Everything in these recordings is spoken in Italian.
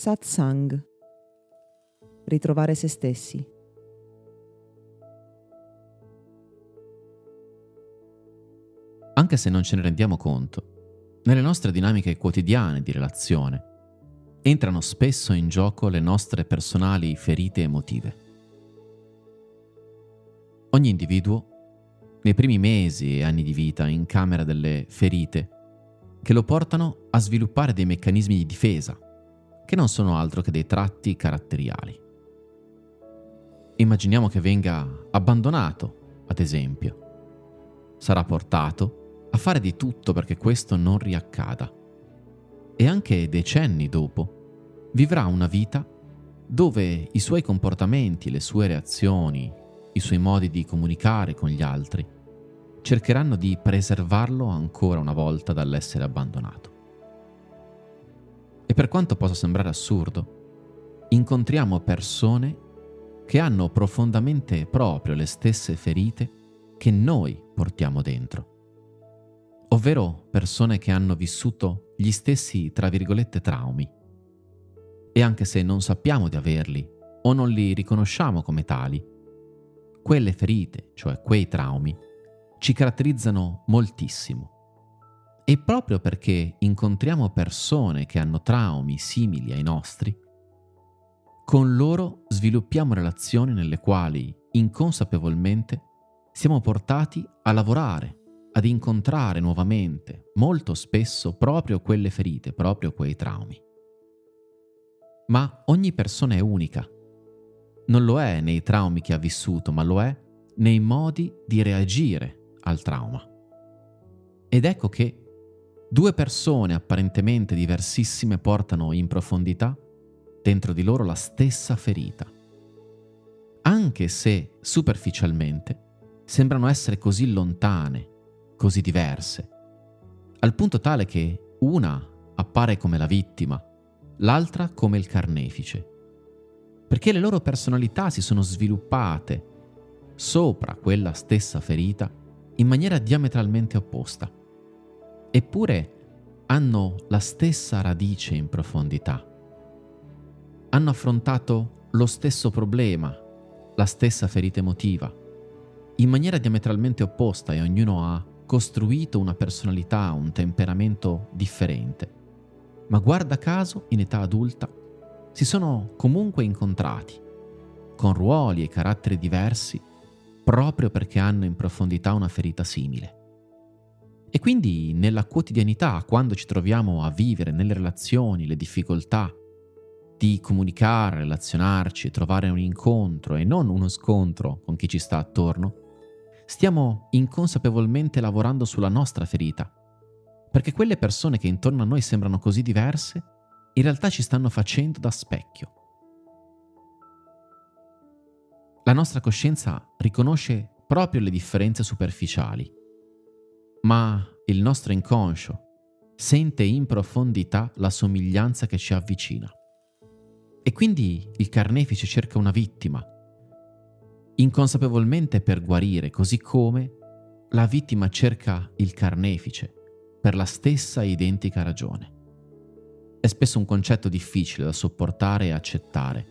Satsang. Ritrovare se stessi. Anche se non ce ne rendiamo conto, nelle nostre dinamiche quotidiane di relazione entrano spesso in gioco le nostre personali ferite emotive. Ogni individuo, nei primi mesi e anni di vita, incamera delle ferite che lo portano a sviluppare dei meccanismi di difesa, che non sono altro che dei tratti caratteriali. Immaginiamo che venga abbandonato, ad esempio. Sarà portato a fare di tutto perché questo non riaccada. E anche decenni dopo vivrà una vita dove i suoi comportamenti, le sue reazioni, i suoi modi di comunicare con gli altri cercheranno di preservarlo ancora una volta dall'essere abbandonato. E per quanto possa sembrare assurdo, incontriamo persone che hanno profondamente proprio le stesse ferite che noi portiamo dentro, ovvero persone che hanno vissuto gli stessi, tra virgolette, traumi. E anche se non sappiamo di averli o non li riconosciamo come tali, quelle ferite, cioè quei traumi, ci caratterizzano moltissimo. E proprio perché incontriamo persone che hanno traumi simili ai nostri, con loro sviluppiamo relazioni nelle quali, inconsapevolmente, siamo portati a lavorare, ad incontrare nuovamente, molto spesso, proprio quelle ferite, proprio quei traumi. Ma ogni persona è unica. Non lo è nei traumi che ha vissuto, ma lo è nei modi di reagire al trauma. Ed ecco che due persone apparentemente diversissime portano in profondità dentro di loro la stessa ferita, anche se superficialmente sembrano essere così lontane, così diverse, al punto tale che una appare come la vittima, l'altra come il carnefice, perché le loro personalità si sono sviluppate sopra quella stessa ferita in maniera diametralmente opposta. Eppure hanno la stessa radice in profondità. Hanno affrontato lo stesso problema, la stessa ferita emotiva, in maniera diametralmente opposta e ognuno ha costruito una personalità, un temperamento differente. Ma guarda caso, in età adulta, si sono comunque incontrati, con ruoli e caratteri diversi proprio perché hanno in profondità una ferita simile. E quindi nella quotidianità, quando ci troviamo a vivere nelle relazioni le difficoltà di comunicare, relazionarci, trovare un incontro e non uno scontro con chi ci sta attorno, stiamo inconsapevolmente lavorando sulla nostra ferita, perché quelle persone che intorno a noi sembrano così diverse, in realtà ci stanno facendo da specchio. La nostra coscienza riconosce proprio le differenze superficiali, ma il nostro inconscio sente in profondità la somiglianza che ci avvicina. E quindi il carnefice cerca una vittima, inconsapevolmente per guarire, così come la vittima cerca il carnefice per la stessa identica ragione. È spesso un concetto difficile da sopportare e accettare,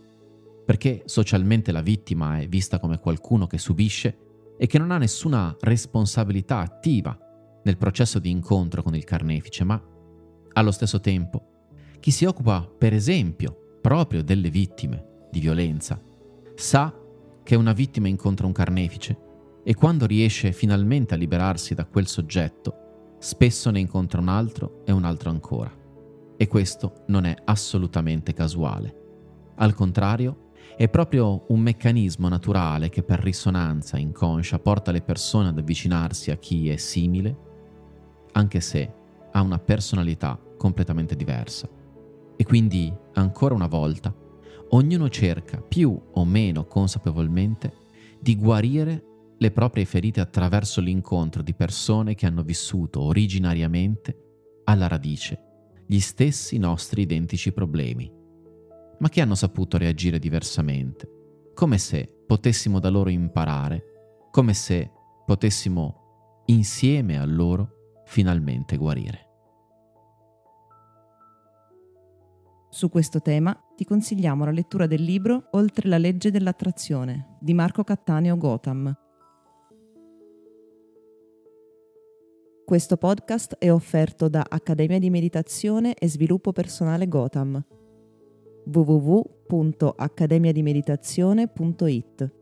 perché socialmente la vittima è vista come qualcuno che subisce e che non ha nessuna responsabilità attiva nel processo di incontro con il carnefice, ma allo stesso tempo chi si occupa, per esempio, proprio delle vittime di violenza, sa che una vittima incontra un carnefice e quando riesce finalmente a liberarsi da quel soggetto, spesso ne incontra un altro e un altro ancora. E questo non è assolutamente casuale. Al contrario, è proprio un meccanismo naturale che per risonanza inconscia porta le persone ad avvicinarsi a chi è simile, anche se ha una personalità completamente diversa. E quindi, ancora una volta, ognuno cerca più o meno consapevolmente di guarire le proprie ferite attraverso l'incontro di persone che hanno vissuto originariamente alla radice gli stessi nostri identici problemi ma che hanno saputo reagire diversamente, come se potessimo da loro imparare, come se potessimo insieme a loro finalmente guarire. Su questo tema ti consigliamo la lettura del libro Oltre la legge dell'attrazione di Marco Cattaneo Gotham. Questo podcast è offerto da Accademia di Meditazione e Sviluppo Personale Gotham www.accademiadimeditazione.it